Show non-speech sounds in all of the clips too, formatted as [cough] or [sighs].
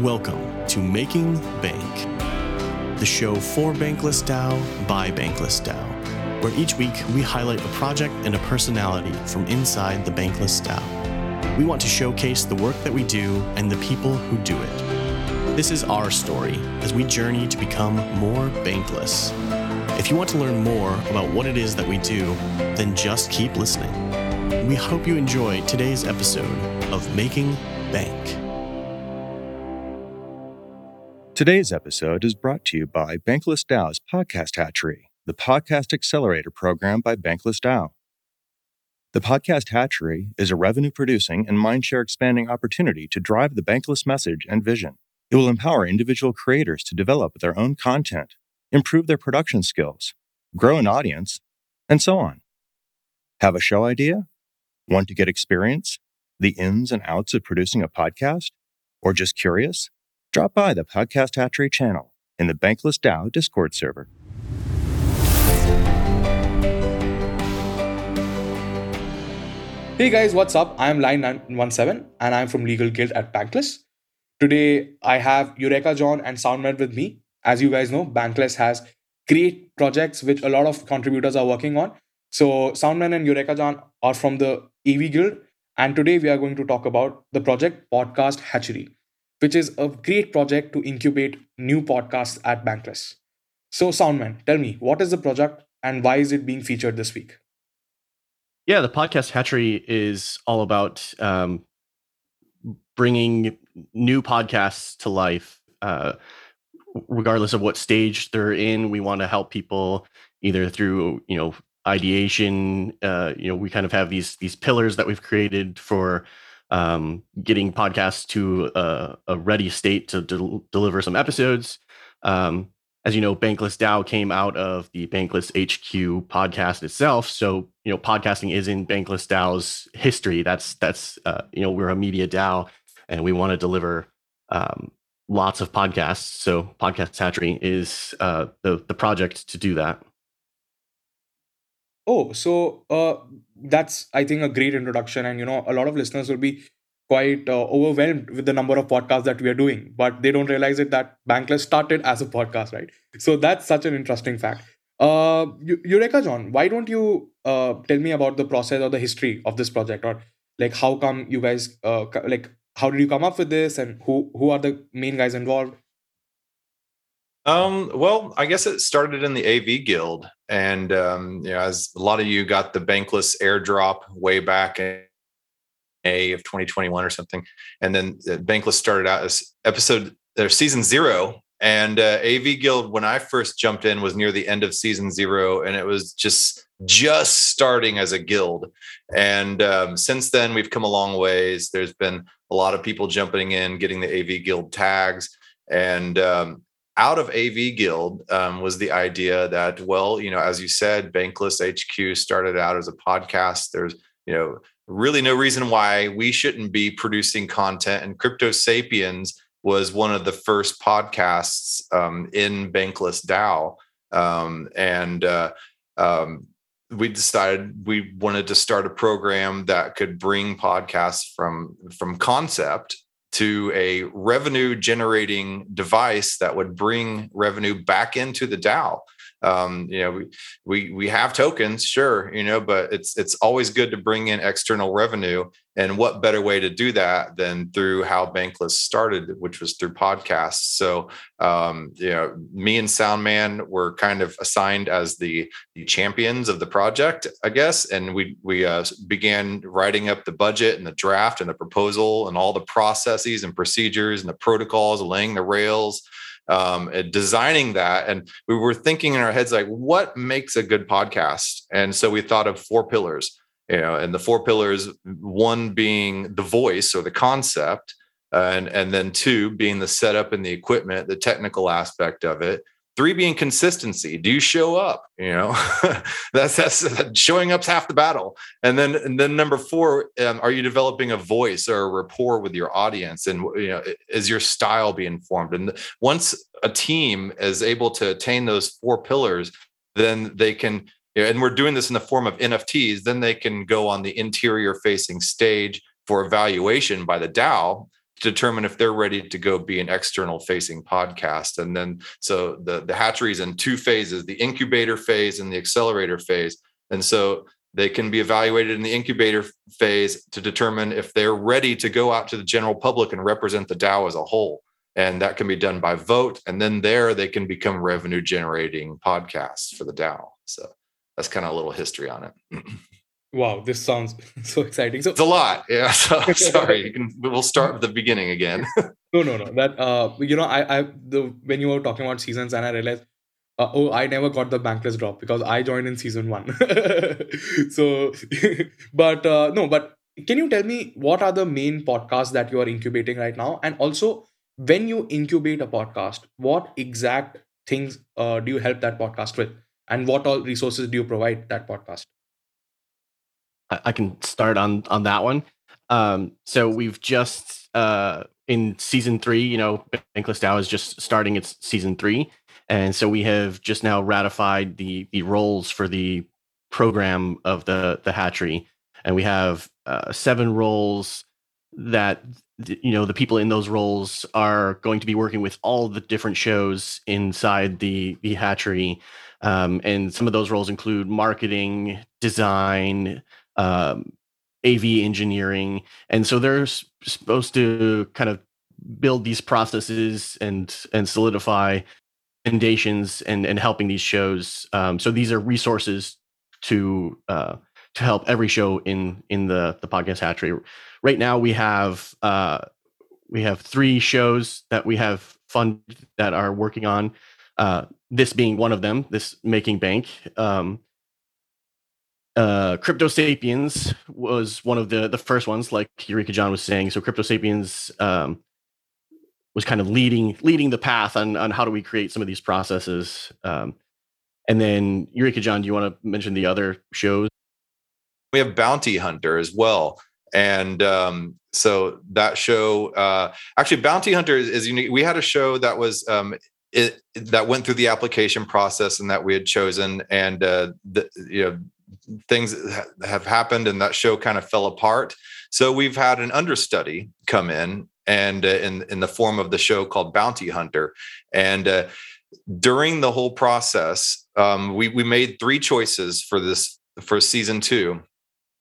Welcome to Making Bank, the show for Bankless DAO by Bankless DAO, where each week we highlight a project and a personality from inside the Bankless DAO. We want to showcase the work that we do and the people who do it. This is our story as we journey to become more bankless. If you want to learn more about what it is that we do, then just keep listening. We hope you enjoy today's episode of Making Bank. Today's episode is brought to you by Bankless DAO's Podcast Hatchery, the podcast accelerator program by Bankless DAO. The Podcast Hatchery is a revenue producing and mindshare expanding opportunity to drive the Bankless message and vision. It will empower individual creators to develop their own content, improve their production skills, grow an audience, and so on. Have a show idea? Want to get experience? The ins and outs of producing a podcast? Or just curious? Drop by the Podcast Hatchery channel in the Bankless DAO Discord server. Hey guys, what's up? I'm Lion917 and I'm from Legal Guild at Bankless. Today I have Eureka John and Soundman with me. As you guys know, Bankless has great projects which a lot of contributors are working on. So Soundman and Eureka John are from the AV Guild and today we are going to talk about the project Podcast Hatchery which is a great project to incubate new podcasts at Bankless. So, Soundman, tell me, what is the project and why is it being featured this week? Yeah, the podcast Hatchery is all about um, bringing new podcasts to life, uh, regardless of what stage they're in. We want to help people either through, you know, ideation. Uh, you know, we kind of have these these pillars that we've created for um, getting podcasts to a, a ready state to del- deliver some episodes. Um, as you know, Bankless DAO came out of the Bankless HQ podcast itself. So, you know, podcasting is in Bankless DAO's history. That's that's uh, you know, we're a media DAO, and we want to deliver um, lots of podcasts. So, Podcast Hatchery is uh, the the project to do that. Oh, so uh, that's I think a great introduction, and you know a lot of listeners will be quite uh, overwhelmed with the number of podcasts that we are doing, but they don't realize it that Bankless started as a podcast, right? So that's such an interesting fact. Uh, Eureka John, why don't you uh, tell me about the process or the history of this project, or like how come you guys uh, like how did you come up with this, and who who are the main guys involved? Um, well, I guess it started in the AV Guild, and um, you know, as a lot of you got the Bankless airdrop way back in May of 2021 or something, and then Bankless started out as episode or season zero, and uh, AV Guild when I first jumped in was near the end of season zero, and it was just just starting as a guild, and um, since then we've come a long ways. There's been a lot of people jumping in, getting the AV Guild tags, and um, out of AV Guild um, was the idea that, well, you know, as you said, Bankless HQ started out as a podcast. There's, you know, really no reason why we shouldn't be producing content. And Crypto Sapiens was one of the first podcasts um, in Bankless DAO. Um, and uh, um, we decided we wanted to start a program that could bring podcasts from from concept to a revenue generating device that would bring revenue back into the DAO um, you know we, we we have tokens sure you know but it's it's always good to bring in external revenue and what better way to do that than through how bankless started which was through podcasts. So um, you know me and soundman were kind of assigned as the, the champions of the project i guess and we we uh, began writing up the budget and the draft and the proposal and all the processes and procedures and the protocols laying the rails um, designing that. And we were thinking in our heads, like, what makes a good podcast? And so we thought of four pillars, you know, and the four pillars, one being the voice or the concept, and, and then two being the setup and the equipment, the technical aspect of it. Three being consistency. Do you show up? You know, [laughs] that's that's showing up's half the battle. And then and then number four, um, are you developing a voice or a rapport with your audience? And you know, is your style being formed? And once a team is able to attain those four pillars, then they can. And we're doing this in the form of NFTs. Then they can go on the interior facing stage for evaluation by the DAO determine if they're ready to go be an external facing podcast. And then so the the hatchery is in two phases: the incubator phase and the accelerator phase. And so they can be evaluated in the incubator phase to determine if they're ready to go out to the general public and represent the DAO as a whole. And that can be done by vote. And then there they can become revenue generating podcasts for the DAO. So that's kind of a little history on it. [clears throat] Wow, this sounds [laughs] so exciting. So it's a lot. Yeah. So [laughs] sorry. Can, we'll start at the beginning again. [laughs] no, no, no. That uh, you know, I, I, the when you were talking about seasons, and I realized, uh, oh, I never got the bankless drop because I joined in season one. so, but uh, no, but can you tell me what are the main podcasts that you are incubating right now, and also when you incubate a podcast, what exact things uh, do you help that podcast with, and what all resources do you provide that podcast? I can start on on that one. Um, so we've just uh, in season three, you know, Bankless DAO is just starting its season three, and so we have just now ratified the the roles for the program of the the hatchery, and we have uh, seven roles that you know the people in those roles are going to be working with all the different shows inside the the hatchery. Um, and some of those roles include marketing design um, AV engineering, and so they're supposed to kind of build these processes and and solidify foundations and and helping these shows. Um, so these are resources to uh, to help every show in in the the podcast hatchery. Right now we have uh, we have three shows that we have fund that are working on. Uh, this being one of them, this making bank. Um, uh, Crypto Sapiens was one of the the first ones, like Eureka John was saying. So Crypto Sapiens um, was kind of leading leading the path on on how do we create some of these processes. Um, and then Eureka John, do you want to mention the other shows? We have Bounty Hunter as well, and um, so that show uh, actually Bounty Hunter is, is, unique. We had a show that was um, it, that went through the application process and that we had chosen, and uh, the, you know things have happened and that show kind of fell apart. So we've had an understudy come in and uh, in in the form of the show called Bounty Hunter, and uh, during the whole process, um, we we made three choices for this for season two,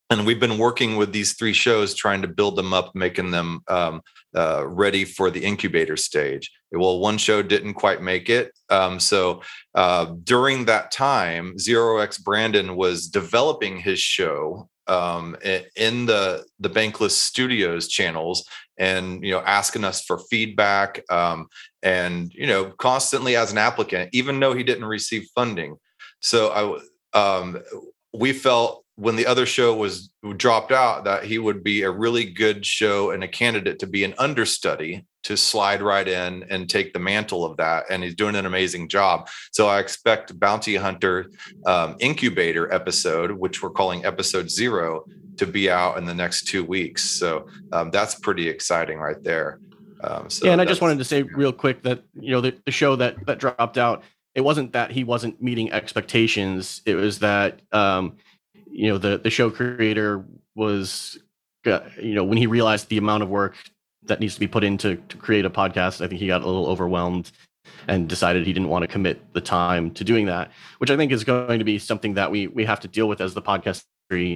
and we've been working with these three shows, trying to build them up, making them um, uh, ready for the incubator stage. Well, one show didn't quite make it. Um, so uh, during that time, Zero X Brandon was developing his show um, in the the Bankless Studios channels, and you know, asking us for feedback, um, and you know, constantly as an applicant, even though he didn't receive funding. So I, um, we felt when the other show was dropped out that he would be a really good show and a candidate to be an understudy to slide right in and take the mantle of that and he's doing an amazing job. So i expect bounty hunter um, incubator episode which we're calling episode zero to be out in the next two weeks. So um, that's pretty exciting right there. Um, so yeah and i just wanted to say real quick that you know the, the show that that dropped out it wasn't that he wasn't meeting expectations. It was that um, you know the the show creator was you know when he realized the amount of work that needs to be put into to create a podcast i think he got a little overwhelmed and decided he didn't want to commit the time to doing that which i think is going to be something that we we have to deal with as the podcast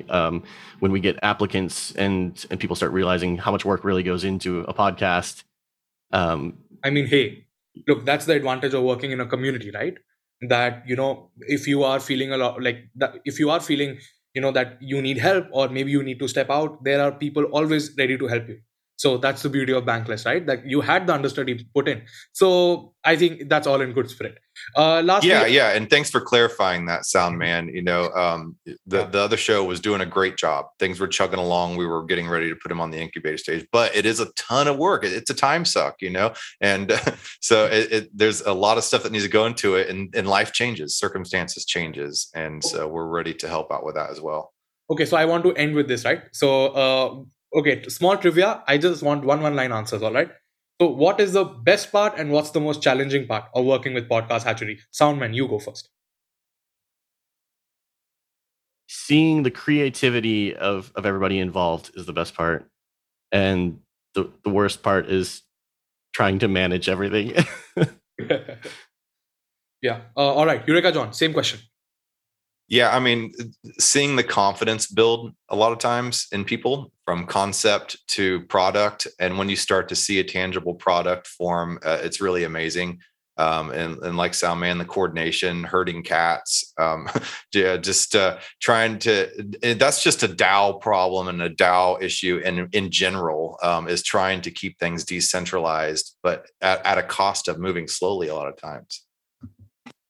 um, when we get applicants and and people start realizing how much work really goes into a podcast. Um, i mean hey look that's the advantage of working in a community right? That you know if you are feeling a lot like that if you are feeling you know that you need help or maybe you need to step out there are people always ready to help you so that's the beauty of bankless right? That you had the understudy put in. So i think that's all in good spirit. Uh last yeah yeah and thanks for clarifying that Soundman. You know um the the other show was doing a great job. Things were chugging along. We were getting ready to put him on the incubator stage but it is a ton of work. It's a time suck you know? And [laughs] so it, it, there's a lot of stuff that needs to go into it and, and life changes circumstances changes and so we're ready to help out with that as well. Okay so i want to end with this right? So uh okay, small trivia. I just want one one line answers. All right. So, what is the best part and what's the most challenging part of working with Podcast Hatchery? Soundman, you go first. Seeing the creativity of of everybody involved is the best part, and the, the worst part is trying to manage everything. [laughs] [laughs] yeah. Uh, all right. Eureka John, same question. Yeah, I mean, seeing the confidence build a lot of times in people from concept to product, and when you start to see a tangible product form, uh, it's really amazing. Um, and, and like Soundman, the coordination, herding cats, um, [laughs] yeah, just uh, trying to. That's just a DAO problem and a DAO issue, and in general, um, is trying to keep things decentralized, but at, at a cost of moving slowly a lot of times.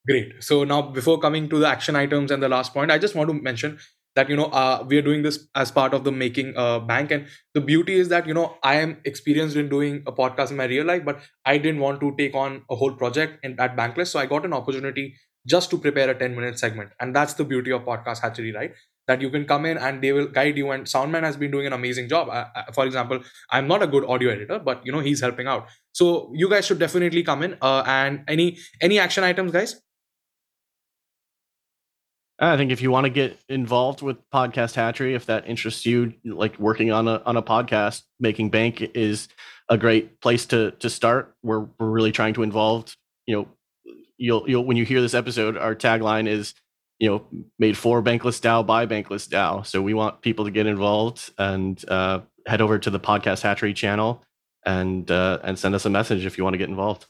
Great. So now, before coming to the action items and the last point, I just want to mention that you know uh, we are doing this as part of the making uh, bank, and the beauty is that you know I am experienced in doing a podcast in my real life, but I didn't want to take on a whole project in, at Bankless, so I got an opportunity just to prepare a 10 minute segment, and that's the beauty of Podcast Hatchery, right? That you can come in and they will guide you. And Soundman has been doing an amazing job. Uh, uh for example, I'm not a good audio editor, but you know he's helping out. So you guys should definitely come in. Uh, and any any action items, guys? I think if you want to get involved with Podcast Hatchery, if that interests you, like working on a on a podcast, making bank is a great place to to start. We're we're really trying to involve. You know, you'll you'll when you hear this episode, our tagline is you know made for Bankless DAO by Bankless DAO. So we want people to get involved and uh, head over to the Podcast Hatchery channel and uh, and send us a message if you want to get involved.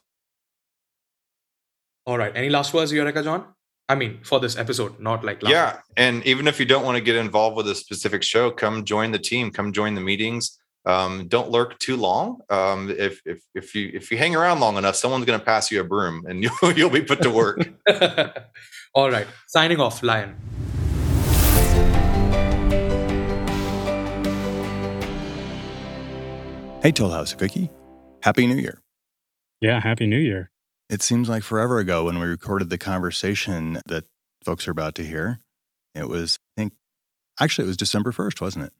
All right. Any last words, Eureka John? I mean, for this episode, not like last. yeah. And even if you don't want to get involved with a specific show, come join the team. Come join the meetings. Um, don't lurk too long. Um, if if if you if you hang around long enough, someone's going to pass you a broom, and [laughs] you'll you'll be put to work. [laughs] All right, signing off, Lion. Hey, TohlHouseCookie. Happy New Year. Yeah, Happy New Year. It seems like forever ago when we recorded the conversation that folks are about to hear. It was, I think, actually, it was December 1st, wasn't it?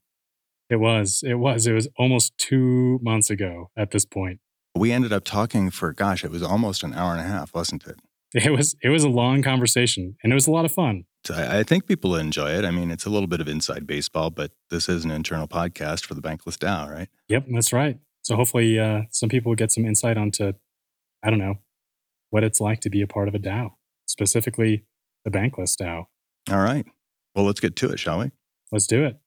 It was. It was. It was almost two months ago at this point. We ended up talking for, gosh, it was almost an hour and a half, wasn't it? [laughs] It was. It was a long conversation, and it was a lot of fun. I, I think people enjoy it. I mean, it's a little bit of inside baseball, but this is an internal podcast for the Bankless DAO, right? Yep, that's right. So hopefully, uh, some people will get some insight onto, I don't know, what it's like to be a part of a DAO, specifically the Bankless DAO. All right. Well, let's get to it, shall we? Let's do it.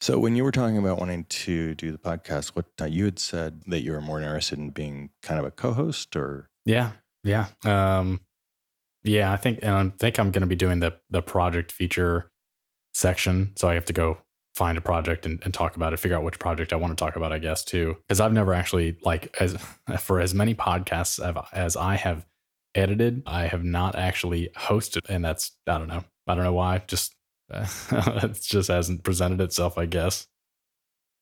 So, when you were talking about wanting to do the podcast, what uh, you had said that you were more interested in being kind of a co-host, or yeah, yeah, um, yeah. I think, and I think I'm going to be doing the the project feature section. So I have to go find a project and, and, talk about it, figure out which project I want to talk about, I guess, too. Because I've never actually, like, as [laughs] for as many podcasts as I have edited, I have not actually hosted. And that's, I don't know. I don't know why. Just, [laughs] it just hasn't presented itself, I guess.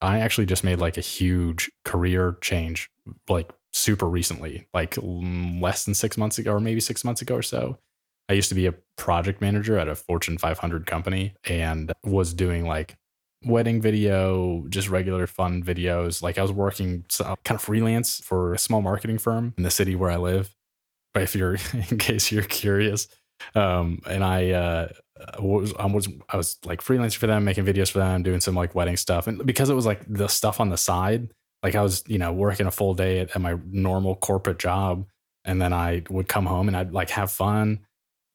I actually just made like a huge career change, like super recently, like less than six months ago, or maybe six months ago or so. I used to be a project manager at a Fortune 500 company and was doing like wedding video, just regular fun videos. Like I was working kind of freelance for a small marketing firm in the city where I live. But if you're, [laughs] in case you're curious, um, and I uh, was I was I was like freelancing for them, making videos for them, doing some like wedding stuff, and because it was like the stuff on the side, like I was you know working a full day at, at my normal corporate job, and then I would come home and I'd like have fun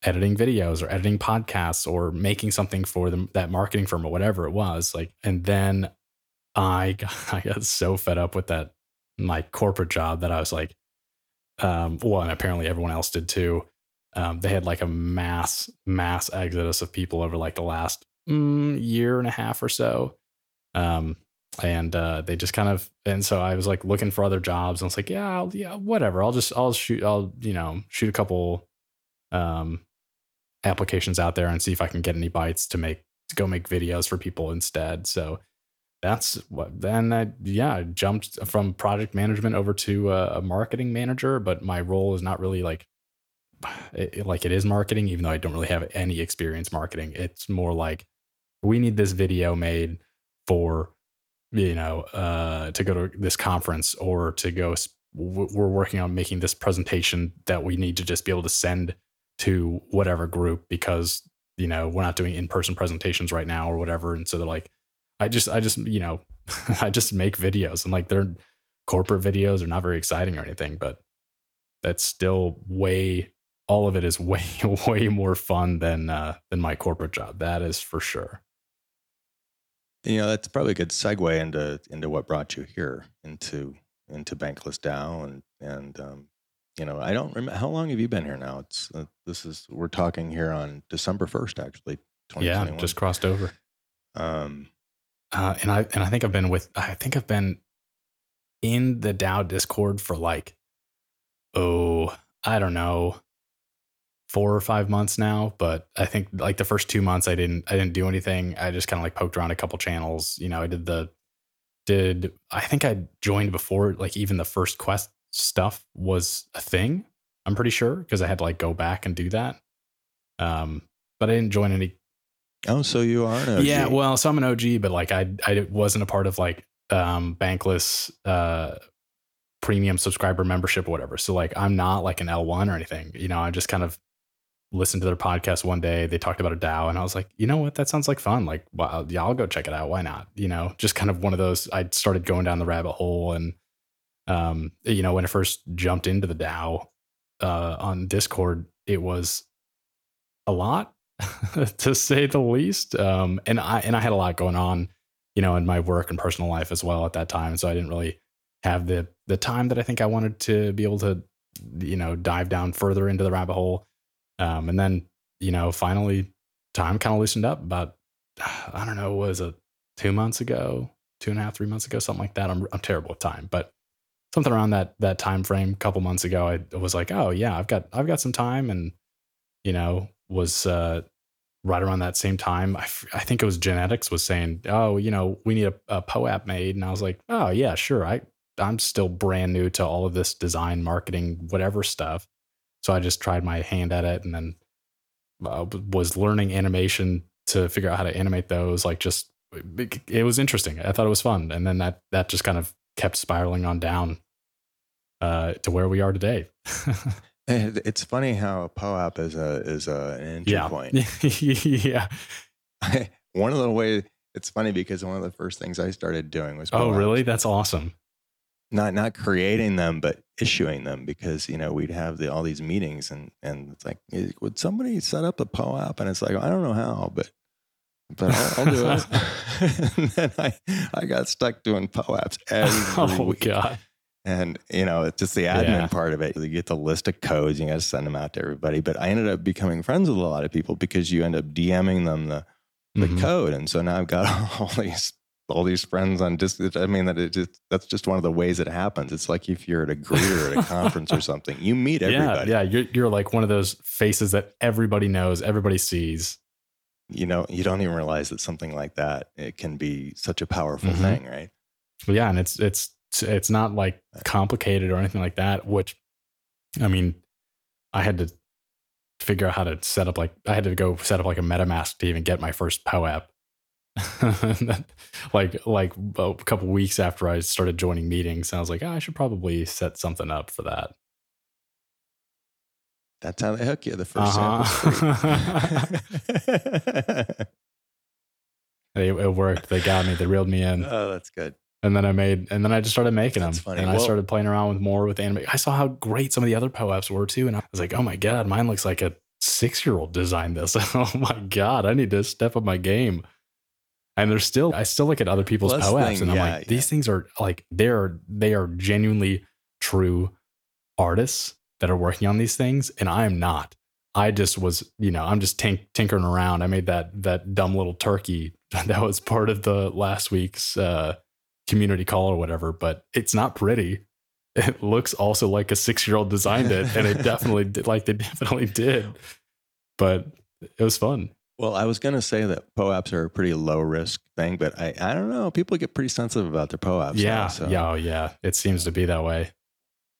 editing videos or editing podcasts or making something for them that marketing firm or whatever it was like and then i [laughs] got, i got so fed up with that my corporate job that i was like um well and apparently everyone else did too. Um they had like a mass mass exodus of people over like the last mm, year and a half or so. Um and uh, they just kind of and so I was like looking for other jobs and I was like yeah I'll, yeah whatever. I'll just I'll shoot I'll you know shoot a couple um applications out there and see if I can get any bites to make to go make videos for people instead. So that's what then I yeah I jumped from project management over to a, a marketing manager, but my role is not really like [sighs] it, like it is marketing, even though I don't really have any experience marketing. It's more like we need this video made for you know uh, to go to this conference or to go. We're working on making this presentation that we need to just be able to send to whatever group because you know we're not doing in-person presentations right now or whatever and so they're like i just i just you know [laughs] I just make videos and like they're corporate videos are not very exciting or anything, but that's still way all of it is [laughs] way way more fun than uh than my corporate job. That is for sure. You know, that's probably a good segue into into what brought you here into into Bankless DAO and and um, you know, I don't remember how long have you been here now. It's uh, this is we're talking here on December first, actually. Yeah, just crossed over. Um, uh, and I and I think I've been with I think I've been in the DAO Discord for like oh I don't know four or five months now but i think like the first two months i didn't i didn't do anything i just kind of like poked around a couple channels you know i did the did i think i joined before like even the first quest stuff was a thing i'm pretty sure because i had to like go back and do that um but i didn't join any oh so you are an OG. yeah well so i'm an og but like i i wasn't a part of like um bankless uh premium subscriber membership or whatever so like i'm not like an l1 or anything you know i just kind of listened to their podcast one day. They talked about a DAO, and I was like, you know what? That sounds like fun. Like, well, yeah, I'll go check it out. Why not? You know, just kind of one of those. I started going down the rabbit hole, and um, you know, when I first jumped into the DAO uh, on Discord, it was a lot [laughs] to say the least. Um, and I and I had a lot going on, you know, in my work and personal life as well at that time. So I didn't really have the the time that I think I wanted to be able to, you know, dive down further into the rabbit hole. Um, and then, you know, finally time kind of loosened up about, [sighs] I don't know, was it two months ago, two and a half, three months ago, something like that. I'm, I'm terrible with time, but something around that, that time frame, a couple months ago, I was like, oh yeah, I've got, I've got some time and, you know, was, uh, right around that same time, I, f- I think it was genetics was saying, oh, you know, we need a, a POAP made. And I was like, oh yeah, sure. I, I'm still brand new to all of this design, marketing, whatever stuff. So I just tried my hand at it and then uh, was learning animation to figure out how to animate those. Like just, it was interesting. I thought it was fun. And then that, that just kind of kept spiraling on down uh, to where we are today. [laughs] it's funny how a POAP is a, is a, an entry yeah. point. [laughs] yeah. [laughs] one of the ways it's funny because one of the first things I started doing was, oh, really? That's awesome not not creating them but issuing them because you know we'd have the, all these meetings and and it's like would somebody set up a POAP and it's like I don't know how but but I'll, I'll do it [laughs] [laughs] and then I I got stuck doing POAPs every [laughs] oh week. god and you know it's just the admin Yeah. part of it you get the list of codes you got to send them out to everybody but I ended up becoming friends with a lot of people because you end up DMing them the the Mhm. code and so now I've got all these all these friends on just I mean that it just that's just one of the ways it happens. It's like if you're at a greeter at a conference or something, you meet everybody. Yeah, yeah. You're you're like one of those faces that everybody knows, everybody sees. You know, you don't even realize that something like that it can be such a powerful Mhm. thing, right? Well, yeah, and it's it's it's not like complicated or anything like that. Which, I mean, I had to figure out how to set up like I had to go set up like a MetaMask to even get my first. And then, [laughs] like like a couple weeks after I started joining meetings, I was like, oh, I should probably set something up for that. That's how they hook you. The 1st Uh-huh. sample's. [laughs] It, it worked. They got me. They reeled me in. oh, that's good. And then I made, and then I just started making them. Funny. And I started playing around with more with anime. I saw how great some of the other POAPs were too. And I was like, oh my God, mine looks like a six year old designed this. [laughs] oh my God, I need to step up my game. And there's still, I still look at other people's Well, that's the POAPs thing, and I'm yeah, like, these things are like, they're, they are genuinely true artists that are working on these things. And I am not. I just was, you know, I'm just tink- tinkering around. I made that, that dumb little turkey [laughs] that was part of the last week's, uh, community call or whatever, but it's not pretty. It looks also like a six year old designed it, and it [laughs] definitely did, like they definitely did. But it was fun. Well, I was going to say that POAPs are a pretty low risk thing, but I, I don't know. People get pretty sensitive about their POAPs. now, yeah, so. yeah, oh, yeah. It seems to be that way.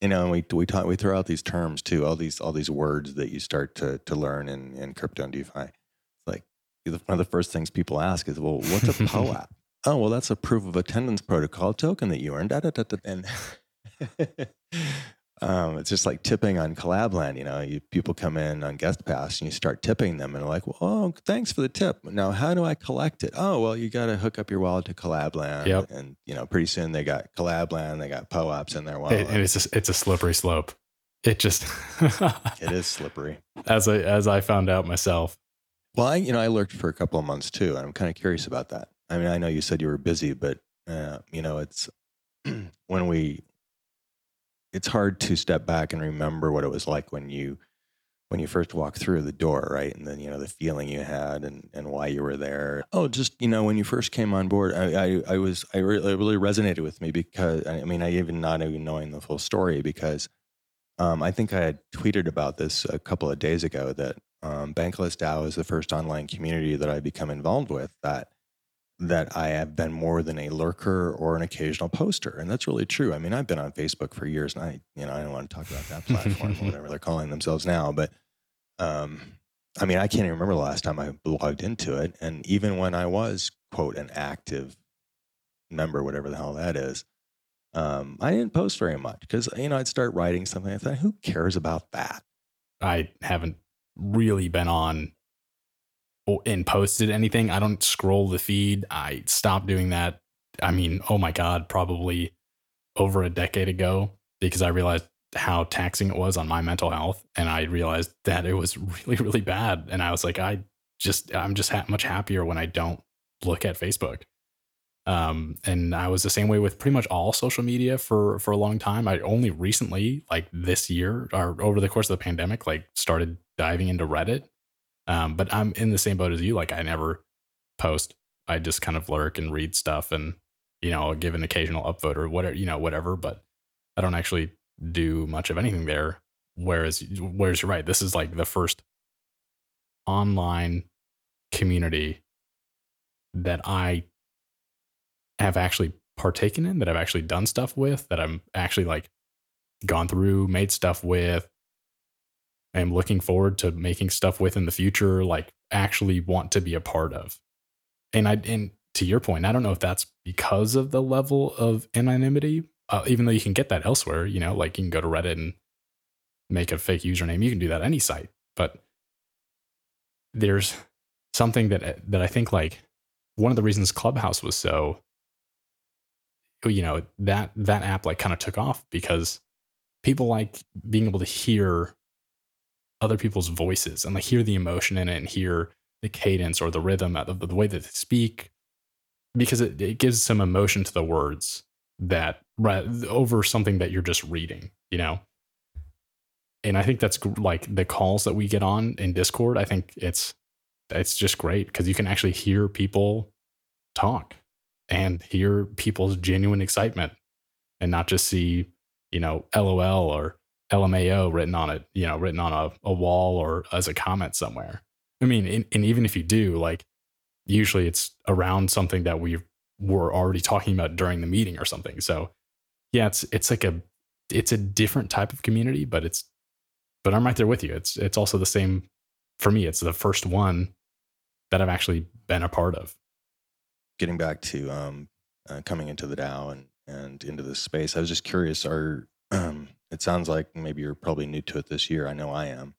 You know, and we we talk we throw out these terms too, all these all these words that you start to to learn in in crypto and DeFi. It's like one of the first things people ask is, "Well, what's a [laughs] POAP?" oh, well, that's a proof of attendance protocol token that you earned. Da, da, da. And [laughs] [laughs] um, it's just like tipping on Collabland. You know, you, people come in on guest pass and you start tipping them, and they're like, "Well, oh, thanks for the tip. Now, how do I collect it? Oh, well, you got to hook up your wallet to Collabland, Yep. and you know, pretty soon they got Collabland, they got POAPs in their It- wallet. and it's just, it's a slippery slope. It just [laughs] it is slippery. as I as I found out myself. Well, I, you know, I lurked for a couple of months too, and I'm kind of curious about that. I mean, I know you said you were busy, but uh, you know, it's [clears throat] when we, it's hard to step back and remember what it was like when you, when you first walked through the door, right? And then you know the feeling you had and and why you were there. Oh, just you know, when you first came on board, I I, I was I really, really resonated with me because I mean, I even not even knowing the full story because. Um, I think I had tweeted about this a couple of days ago that um, Bankless DAO is the first online community that I've become involved with that that I have been more than a lurker or an occasional poster, and that's really true. I mean, I've been on Facebook for years, and I, you know, I don't want to talk about that [laughs] platform or whatever they're calling themselves now, but um, I mean, I can't even remember the last time I logged into it, and even when I was quote an active member, whatever the hell that is. Um, I didn't post very much because you know I'd start writing something. I thought, who cares about that? I haven't really been on and posted anything. I don't scroll the feed. I stopped doing that. I mean, oh my God, probably over a decade ago because I realized how taxing it was on my mental health. And I realized that it was [laughs] really, really bad. And I was like, I just, I'm just ha- much happier when I don't look at Facebook. Um, and I was the same way with pretty much all social media for for a long time. I only recently, like this year or over the course of the pandemic, like started diving into Reddit. Um, but I'm in the same boat as you. Like I never post. I just kind of lurk and read stuff, and you know, I'll give an occasional upvote or whatever, you know, whatever. But I don't actually do much of anything there. Whereas, whereas you're right, this is like the first online community that I have actually partaken in, that I've actually done stuff with, that I'm actually like gone through, made stuff with. I'm looking forward to making stuff with in the future, like actually want to be a part of. And I and to your point, I don't know if that's because of the level of anonymity, uh, even though you can get that elsewhere. You know, like you can go to Reddit and make a fake username. You can do that any site, but there's something that that I think like one of the reasons Clubhouse was so you know that that app like kind of took off because people like being able to hear other people's voices and like hear the emotion in it and hear the cadence or the rhythm of the, way that they speak because it, it gives some emotion to the words that ra- over something that you're just reading you know? And i think that's like the calls that we get on in discord i think it's it's just great because you can actually hear people talk and hear people's genuine excitement and not just see, you know, LOL or LMAO written on it, you know, written on a, a wall or as a comment somewhere. I mean, and, and even if you do, like, usually it's around something that we were already talking about during the meeting or something. So, yeah, it's it's like a it's a different type of community, but it's but I'm right there with you. It's it's also the same for me. It's the first one that I've actually been a part of. getting back to um, uh, coming into the DAO and and into this space, I was just curious. Are um, [clears throat] it sounds like maybe you're probably new to it this year. I know I am.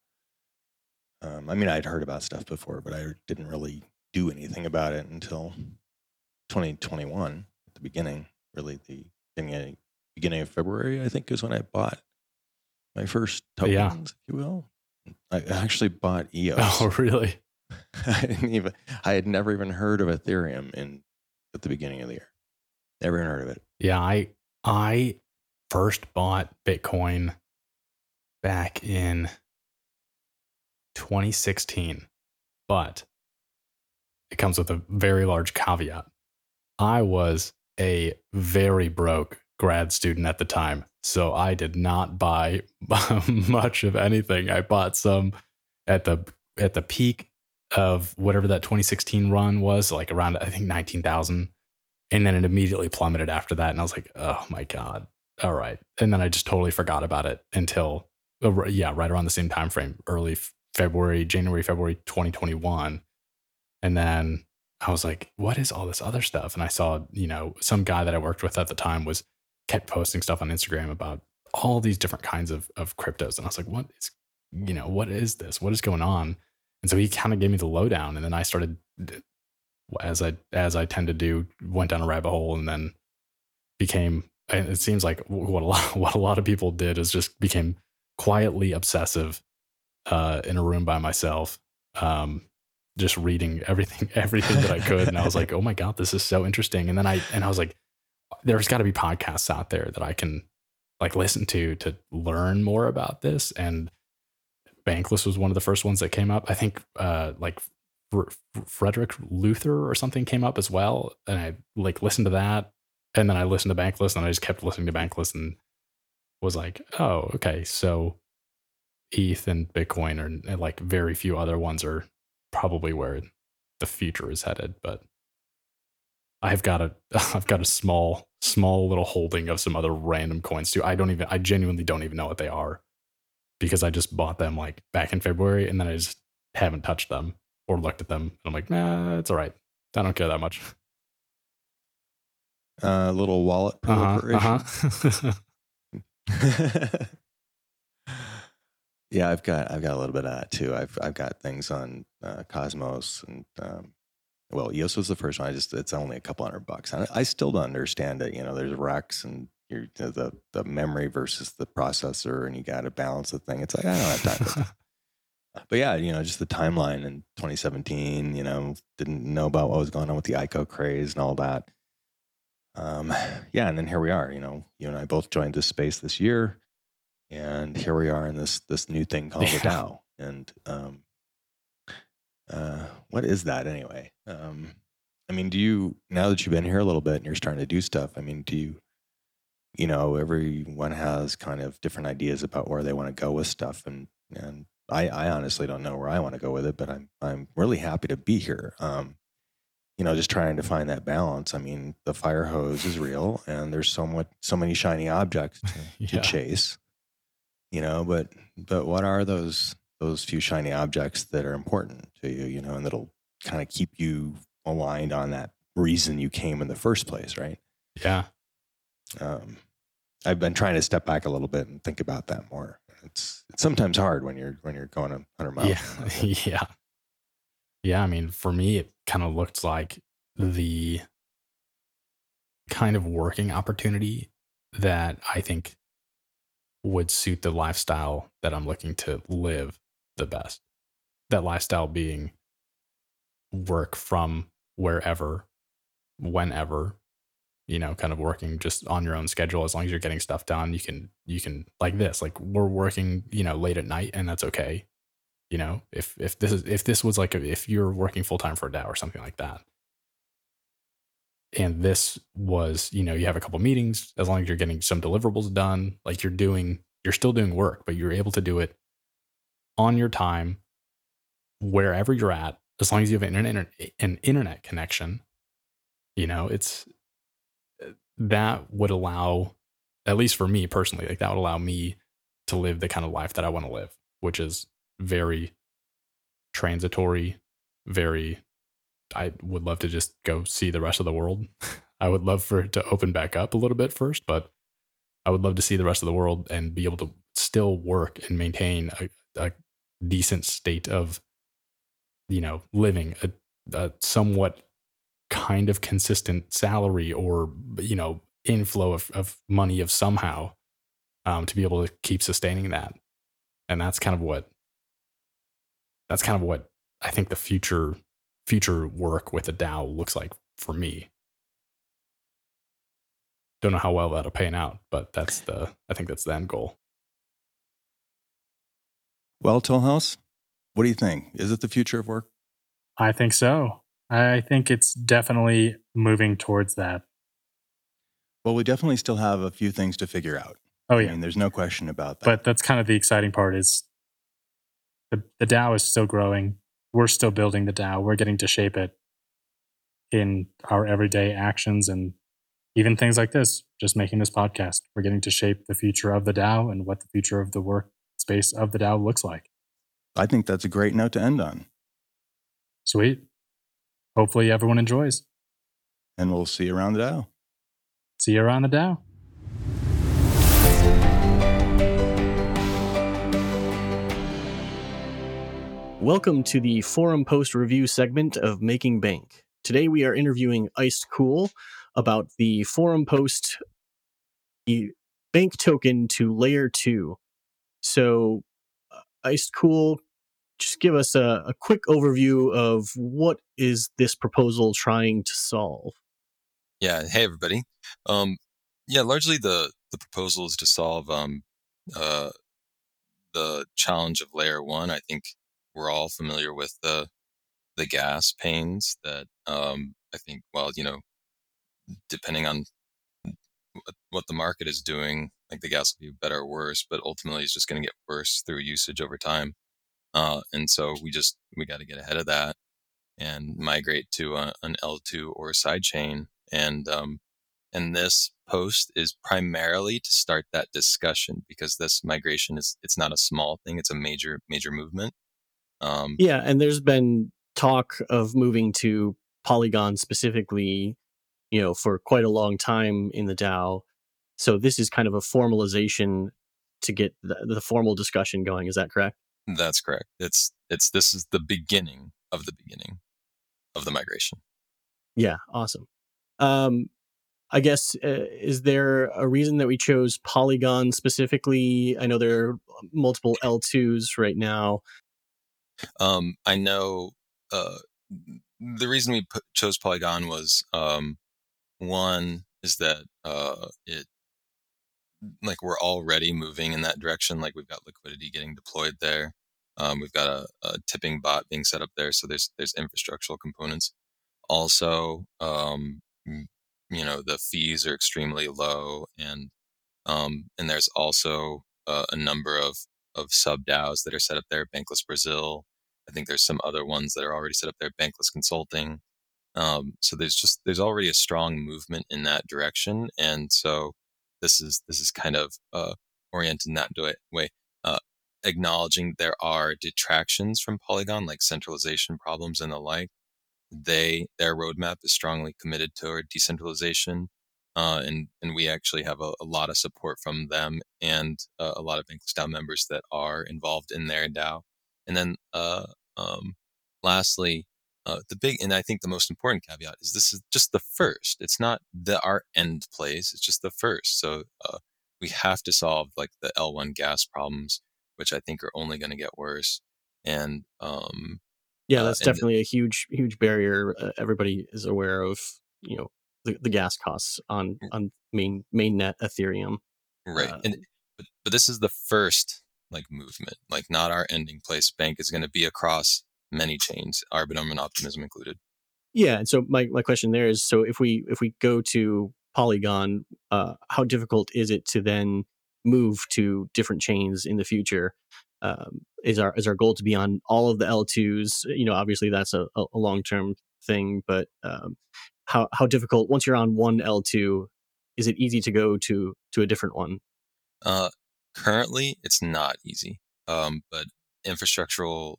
Um, I mean, I'd heard about stuff before, but I didn't really do anything about it until 2021 at the beginning. Really, the beginning beginning of February, I think, is when I bought my first tokens, Yeah. if you will. I actually bought [laughs] EOS. Oh, really? [laughs] I didn't even I had never even heard of Ethereum in at the beginning of the year. Never even heard of it. Yeah, I I first bought Bitcoin back in 2016, but it comes with a very large caveat. I was a very broke grad student at the time, so I did not buy [laughs] much of anything. I bought some at the at the peak of whatever that 2016 run was, like around I think 19,000 and then it immediately plummeted after that and i was like oh my god all right and then i just totally forgot about it until uh, yeah right around the same time frame early february january february 2021 and then i was like what is all this other stuff and i saw you know some guy that i worked with at the time was kept posting stuff on instagram about all these different kinds of of cryptos, and I was like, what is you know what is this? What is going on? And so he kind of gave me the lowdown, and then I started as I as I tend to do, went down a rabbit hole, and then became. And it seems like what a lot [laughs] what a lot of people did is just became quietly obsessive uh, in a room by myself, um, just reading everything [laughs] everything that I could, and I was like, oh my god, this is so interesting. And then I and I was like, there's got to be podcasts out there that I can like listen to to learn more about this. And bankless was one of the first ones that came up. I think uh like frederick luther or something came up as well. And i like listened to that and then i listened to bankless and i just kept listening to bankless and was like oh okay so eth and bitcoin are and like very few other ones are probably where the future is headed but I've got a [laughs] I've got a small small little holding of some other random coins too. I don't even I genuinely don't even know what they are because I just bought them like back in February and then I just haven't touched them or looked at them. And I'm like, nah, it's all right. I don't care that much. [laughs] A uh, little wallet uh-huh. Uh-huh. [laughs] [laughs] yeah, I've got I've got a little bit of that too. I've I've got things on uh, Cosmos and um, well, EOS was the first one. I just it's only a couple hundred bucks. I, I still don't understand it. You know, there's Rex and you're, the the memory versus the processor, and you got to balance the thing. It's like I don't have time for that. [laughs] But yeah, you know, just the timeline in 2017. You know, didn't know about what was going on with the ICO craze and all that. Um, yeah, and then here we are. You know, you and I both joined this space this year, and here we are in this this new thing called the [laughs] DAO. And um, uh, what is that anyway? Um, I mean, do you now that you've been here a little bit and you're starting to do stuff? I mean, do you, you know, everyone has kind of different ideas about where they want to go with stuff, and and I, I honestly don't know where I want to go with it, but I'm I'm really happy to be here. Um, you know, just trying to find that balance. I mean, the fire hose is real, and there's so much, so many shiny objects to, [laughs] yeah. to chase. You know, but but what are those those few shiny objects that are important to you, you know, and that'll kind of keep you aligned on that reason you came in the first place, right? Yeah. Um, I've been trying to step back a little bit and think about that more. It's, it's sometimes hard when you're when you're going 100 miles. Yeah, [laughs] yeah, yeah. I mean, for me, it kind of looked like the kind of working opportunity that I think would suit the lifestyle that I'm looking to live the best. That lifestyle being work from wherever, whenever, you know, kind of working just on your own schedule. As long as you're getting stuff done, you can, you can like this, like we're working, you know, late at night and that's okay. You know, if, if this is, if this was like, a, if you're working full time for a DAO or something like that, and this was you know you have a couple meetings as long as you're getting some deliverables done like you're doing you're still doing work but you're able to do it on your time, wherever you're at, as long as you have an internet, an internet connection, you know, it's that would allow, at least for me personally, like that would allow me to live the kind of life that I want to live, which is very transitory, very, I would love to just go see the rest of the world. [laughs] I would love for it to open back up a little bit first, but I would love to see the rest of the world and be able to still work and maintain a, a decent state of you know living a, a somewhat kind of consistent salary or you know inflow of, of money of somehow um, to be able to keep sustaining that and that's kind of what that's kind of what i think the future future work with a dao looks like for me don't know how well that'll pan out but that's the i think that's the end goal well, TohlHouse, what do you think? Is it the future of work? I think so. I think it's definitely moving towards that. Well, we definitely still have a few things to figure out. Oh yeah, I mean, there's no question about that. But that's kind of the exciting part is the the DAO is still growing. We're still building the DAO. We're getting to shape it in our everyday actions and even things like this. Just making this podcast, we're getting to shape the future of the DAO and what the future of the work space of the DAO looks like. I think that's a great note to end on. Sweet. Hopefully everyone enjoys. And we'll see you around the DAO. See you around the DAO. Welcome to the forum post review segment of Making Bank. Today we are interviewing Iced Cool about the forum post the bank token to layer 2. So uh, Iced Cool just give us a, a quick overview of what is this proposal trying to solve. Yeah. Hey, everybody. Um, yeah, largely the the proposal is to solve um, uh, the challenge of layer one. I think we're all familiar with the the gas pains that um, I think. Well, you know, depending on what the market is doing, like the gas will be better or worse, but ultimately it's just going to get worse through usage over time. Uh, and so we just we got to get ahead of that and migrate to a, an L2 or a sidechain. And um, and this post is primarily to start that discussion because this migration is it's not a small thing; it's a major major movement. Um, yeah, and there's been talk of moving to Polygon specifically, you know, for quite a long time in the DAO. So this is kind of a formalization to get the, the formal discussion going. Is that correct? That's correct. It's it's this is the beginning of the beginning of the migration. Yeah, awesome. Um, I guess uh, is there a reason that we chose Polygon specifically? I know there are multiple L2s right now. Um, I know uh, the reason we put, chose Polygon was um, one is that uh, it like we're already moving in that direction. Like we've got liquidity getting deployed there. Um, we've got a, a, tipping bot being set up there, so there's there's infrastructural components. Also, um, you know the fees are extremely low, and um, and there's also uh, a number of of sub DAOs that are set up there. Bankless Brazil. I think there's some other ones that are already set up there. Bankless Consulting. Um, so there's just there's already a strong movement in that direction, and so this is this is kind of uh, oriented in that way, uh, acknowledging there are detractions from Polygon, like centralization problems and the like. They their roadmap is strongly committed toward decentralization, uh, and and we actually have a, a, lot of support from them and uh, a lot of DAO members that are involved in their DAO. And then, uh, um, lastly, uh, the big and I think the most important caveat is this is just the first. It's not the our end plays. It's just the first. So uh, we have to solve like the L1 gas problems, which I think are only going to get worse. And um, yeah, uh, that's definitely the, a huge huge barrier. Uh, everybody is aware of you know the, the gas costs on mm. on main mainnet Ethereum. Right, and but, but this is the first like movement. Like not our ending place. Bank is going to be across many chains, Arbitrum and Optimism included. Yeah, and so my, my question there is: so if we if we go to Polygon, uh, how difficult is it to then move to different chains in the future? Um, is our is our goal to be on all of the L2s? You know, obviously that's a, a long term thing, but um, how how difficult once you're on one L2, is it easy to go to to a different one? Uh, currently, it's not easy, um, but infrastructural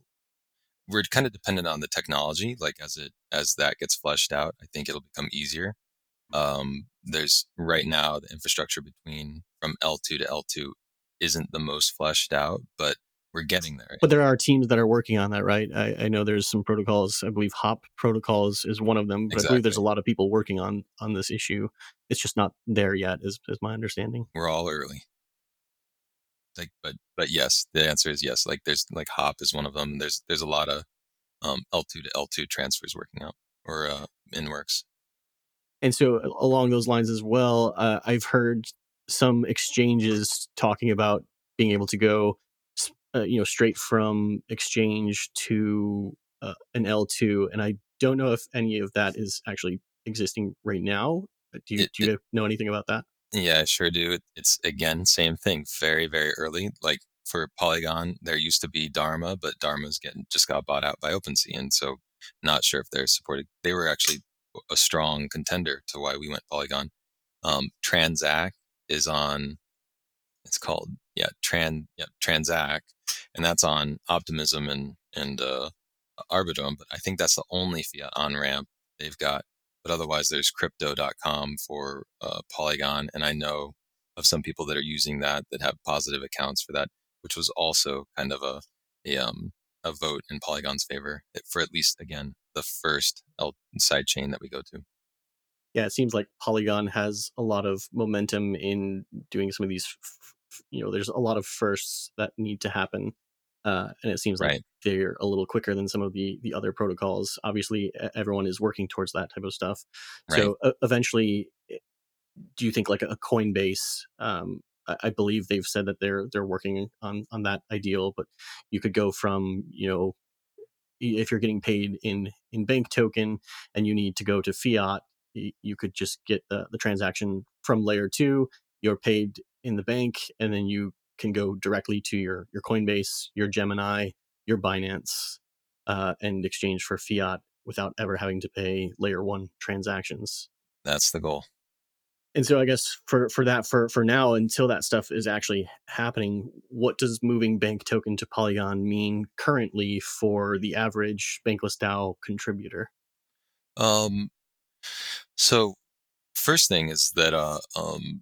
we're kind of dependent on the technology. Like as it as that gets fleshed out, I think it'll become easier. Um, there's right now the infrastructure between from L2 to L2 isn't the most fleshed out, but we're getting there. But there are teams that are working on that, right? I, I know there's some protocols. I believe Hop protocols is one of them, but exactly. I believe there's a lot of people working on on this issue. It's just not there yet, is is my understanding. We're all early like but but yes the answer is yes like there's like hop is one of them there's there's a lot of um, l2 to l2 transfers working out or uh, in works and so along those lines as well uh, i've heard some exchanges talking about being able to go uh, you know straight from exchange to uh, an l2 and i don't know if any of that is actually existing right now do you, it, do you it, know anything about that yeah, I sure do. It's again, same thing. Very, very early. Like for Polygon, there used to be Dharma, but Dharma's getting just got bought out by OpenSea, and so not sure if they're supported. They were actually a strong contender to why we went Polygon. Um, Transak is on. It's called yeah, Tran yeah Transak, and that's on Optimism and and uh, Arbitrum. But I think that's the only fiat on ramp they've got. But otherwise, there's crypto.com for uh, Polygon. And I know of some people that are using that that have positive accounts for that, which was also kind of a, a um, a vote in Polygon's favor for at least again the first L side chain that we go to. Yeah, it seems like Polygon has a lot of momentum in doing some of these. You know, there's a lot of firsts that need to happen, uh, and it seems like Right. they're a little quicker than some of the the other protocols. Obviously, everyone is working towards that type of stuff. So uh, eventually, do you think like a Coinbase? Um, I, I believe they've said that they're they're working on on that ideal, but you could go from you know if you're getting paid in in bank token and you need to go to fiat you could just get the, the transaction from layer two you're paid in the bank and then you can go directly to your your coinbase your gemini your binance uh, and exchange for fiat without ever having to pay layer one transactions That's the goal. and so i guess for for that for for now until that stuff is actually happening what does moving bank token to polygon mean currently for the average bankless dao contributor Um, so first thing is that uh, um,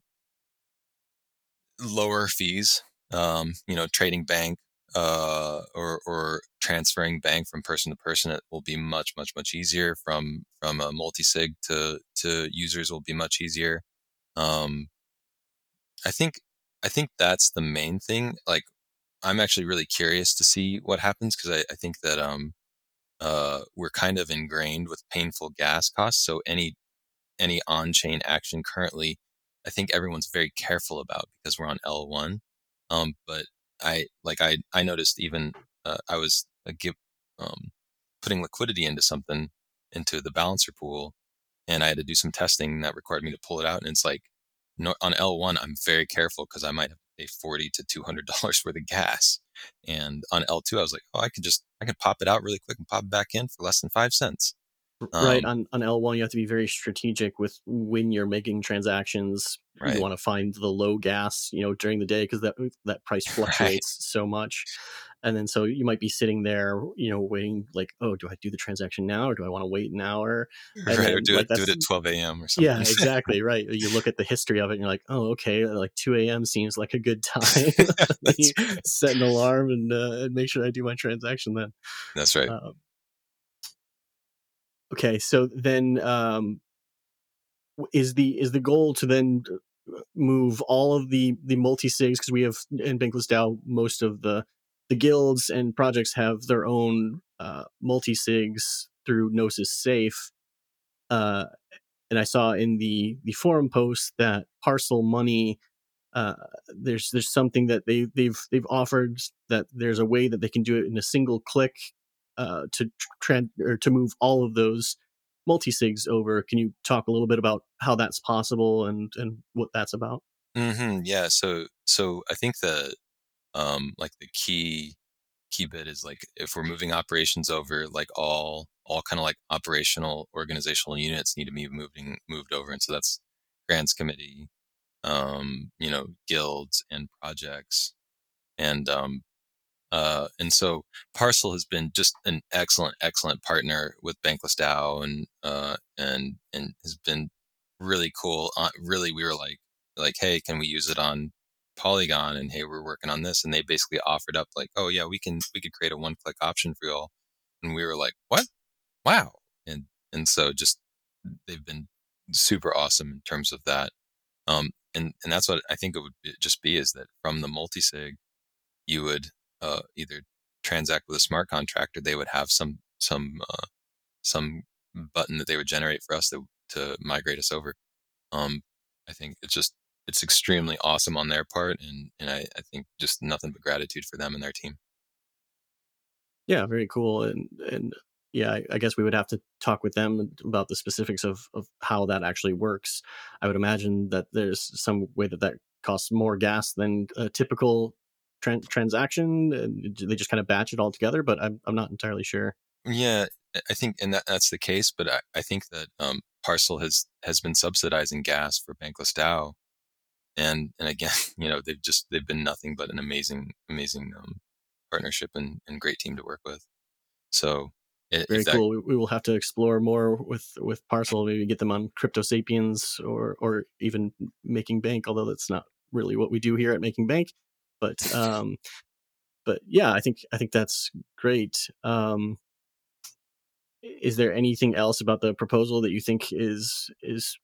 lower fees. Um, you know, trading bank uh, or or transferring bank from person to person it will be much much much easier. From from a multi sig to to users will be much easier. Um, I think I think that's the main thing. Like, I'm actually really curious to see what happens because I, I think that um, uh, we're kind of ingrained with painful gas costs. So any any on-chain action currently, I think everyone's very careful about because we're on L1. Um, but I like I I noticed even uh, I was uh, give, um, putting liquidity into something into the balancer pool, and I had to do some testing that required me to pull it out, and it's like no, on L1 I'm very careful because I might have to pay forty to two hundred [laughs] dollars worth of gas, and on L2 I was like, oh, I could just I could pop it out really quick and pop it back in for less than five cents. Right Um, on, on l1 you have to be very strategic with when you're making transactions Right. you want to find the low gas you know during the day because that that price [laughs] fluctuates so much and then so you might be sitting there you know waiting like oh do i do the transaction now or do i want to wait an hour And right, or then, do like, it do it at 12 a.m. or something. yeah exactly [laughs] right you look at the history of it and you're like oh okay like 2 a.m seems like a good [laughs] time set an alarm and, uh, and make sure i do my transaction then That's right. um, okay, so then um, is the is the goal to then uh, move all of the the multi sigs because we have in Bankless DAO most of the the guilds and projects have their own uh, multi sigs through Gnosis Safe. Uh, and I saw in the the forum post that Parcel Money uh, there's there's something that they they've they've offered that there's a way that they can do it in a single click uh, to or to move all of those multi sigs over. Can you talk a little bit about how that's possible and and what that's about? hmm Yeah. So so I think the um like the key key bit is like if we're moving operations over, like all all kind of like operational organizational units need to be moving moved over, and so that's grants committee, um, you know, guilds and projects, and um, uh, and so Parcel has been just an excellent, excellent partner with Bankless DAO, and uh, and and has been really cool. Uh, really, we were like, like, hey, can we use it on Polygon? And hey, we're working on this, and they basically offered up like, oh yeah, we can we could create a one click option for y'all, and we were like, what? Wow, and and so just they've been super awesome in terms of that. Um, and and that's what I think it would just be is that from the multi-sig, you would uh, either transact with a smart contract or they would have some some uh, some button that they would generate for us to to migrate us over. Um, I think it's just it's extremely awesome on their part, and and I, I think just nothing but gratitude for them and their team. Yeah, very cool. And and yeah, I, I guess we would have to talk with them about the specifics of of how that actually works. I would imagine that there's some way that that costs more gas than a typical tran- transaction. and They just kind of batch it all together, but I'm I'm not entirely sure. Yeah, I- think, and that, that's the case. But I, I think that um, Parcel has has been subsidizing gas for Bankless DAO, and and again, [laughs] you know, they've just they've been nothing but an amazing amazing um, partnership and, and great team to work with. So Very that, cool. We, we will have to explore more with with Parcel. Maybe get them on Crypto Sapiens or or even Making Bank. Although that's not really what we do here at Making Bank. But um, but yeah, I think I think that's great. Um, is there anything else about the proposal that you think is is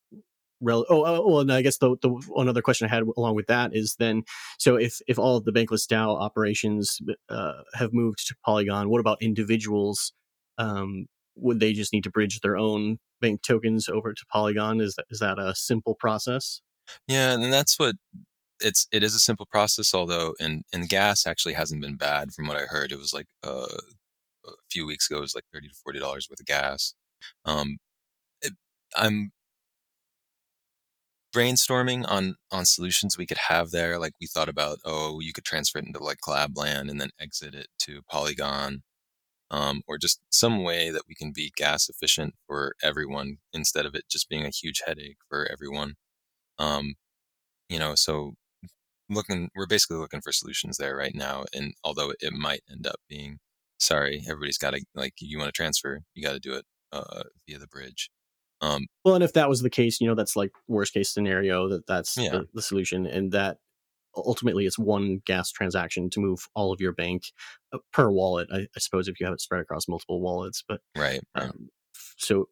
rel- oh, oh well and i guess the, the one other question i had along with that is then so if if all of the bankless dao operations uh, have moved to polygon what about individuals um, would they just need to bridge their own bank tokens over to polygon is that is that a simple process Yeah, and that's what it's it is a simple process, although and and gas actually hasn't been bad from what I heard. It was like uh, a few weeks ago, it was like thirty to forty dollars worth of gas. Um, it, I'm brainstorming on on solutions we could have there. Like we thought about, oh, you could transfer it into like Collab.Land and then exit it to Polygon, um, or just some way that we can be gas efficient for everyone instead of it just being a huge headache for everyone. Um, you know, so looking, we're basically looking for solutions there right now. And although it might end up being, sorry, everybody's got to like, you want to transfer, you got to do it uh, via the bridge. Um, well and if that was the case you know that's like worst case scenario that that's Yeah. the, the solution and that ultimately it's one gas transaction to move all of your bank uh, per wallet I, I suppose if you have it spread across multiple wallets but right. right. um, so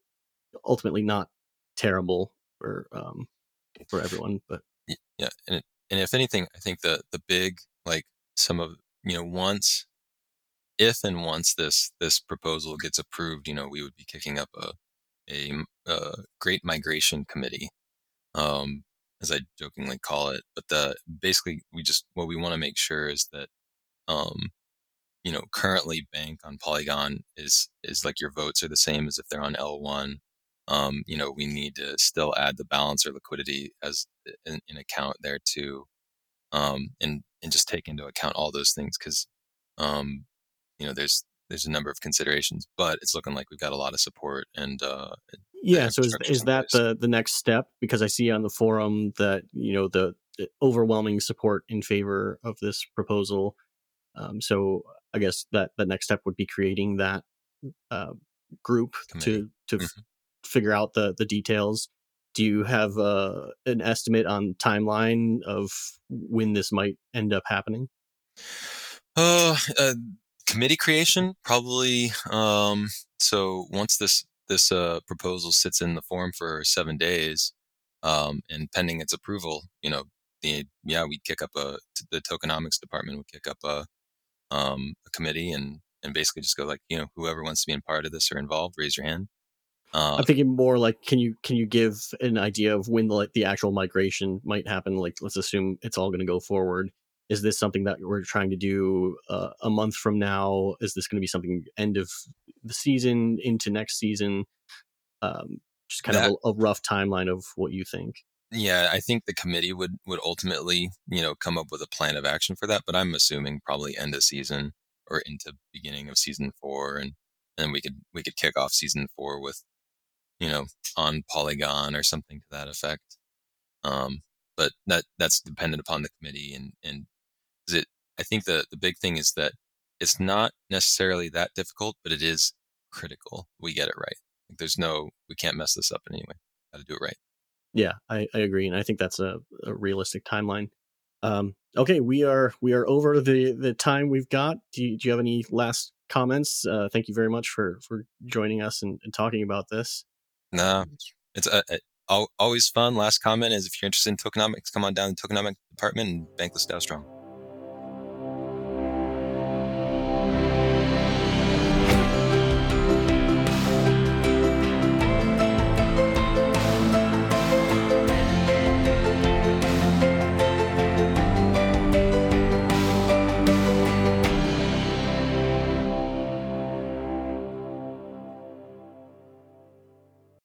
ultimately not terrible for um, for everyone but yeah and it, and if anything i think the the big like some of you know once if and once this this proposal gets approved you know we would be kicking up a uh great migration committee um as i jokingly call it but the basically we just what we want to make sure is that um you know currently bank on polygon is is like your votes are the same as if they're on l1 um, you know, we need to still add the Balancer liquidity as an, an account there too, um, and and just take into account all those things because, um, you know, there's there's a number of considerations, but it's looking like we've got a lot of support and uh, yeah so is, is that the the next step because i see on the forum that you know the, the overwhelming support in favor of this proposal um, so i guess that the next step would be creating that uh, group Committee. to to Mhm. Figure out the the details do you have uh, an estimate on timeline of when this might end up happening Uh, uh, committee creation probably. Um, so once this this uh, proposal sits in the forum for seven days, um, and pending its approval, you know, the yeah, we'd kick up a the tokenomics department would kick up a um, a committee and and basically just go like, you know, whoever wants to be in part of this or involved, raise your hand. Uh, i'm thinking more like can you can you give an idea of when the like the actual migration might happen? Like let's assume it's all going to go forward. Is this something that we're trying to do uh, a month from now? Is this going to be something end of the season into next season? Um, just kind of a, a rough timeline of what you think. Yeah, I think the committee would would ultimately, you know, come up with a plan of action for that. But I'm assuming probably end of season or into beginning of season four, and and we could we could kick off season four with, you know, on Polygon or something to that effect. Um, but that that's dependent upon the committee, and and it. I think the the big thing is that it's not necessarily that difficult, but it is critical. We get it right. Like there's no we can't mess this up in any way. Got to do it right. yeah i, I agree and i think that's a, a realistic timeline um, okay we are we are over the the time we've got do you, do you have any last comments uh, thank you very much for for joining us and, and talking about this No, it's uh, uh, al always fun. Last comment is if you're interested in tokenomics, come on down to the tokenomic department and Bankless DAO Strong.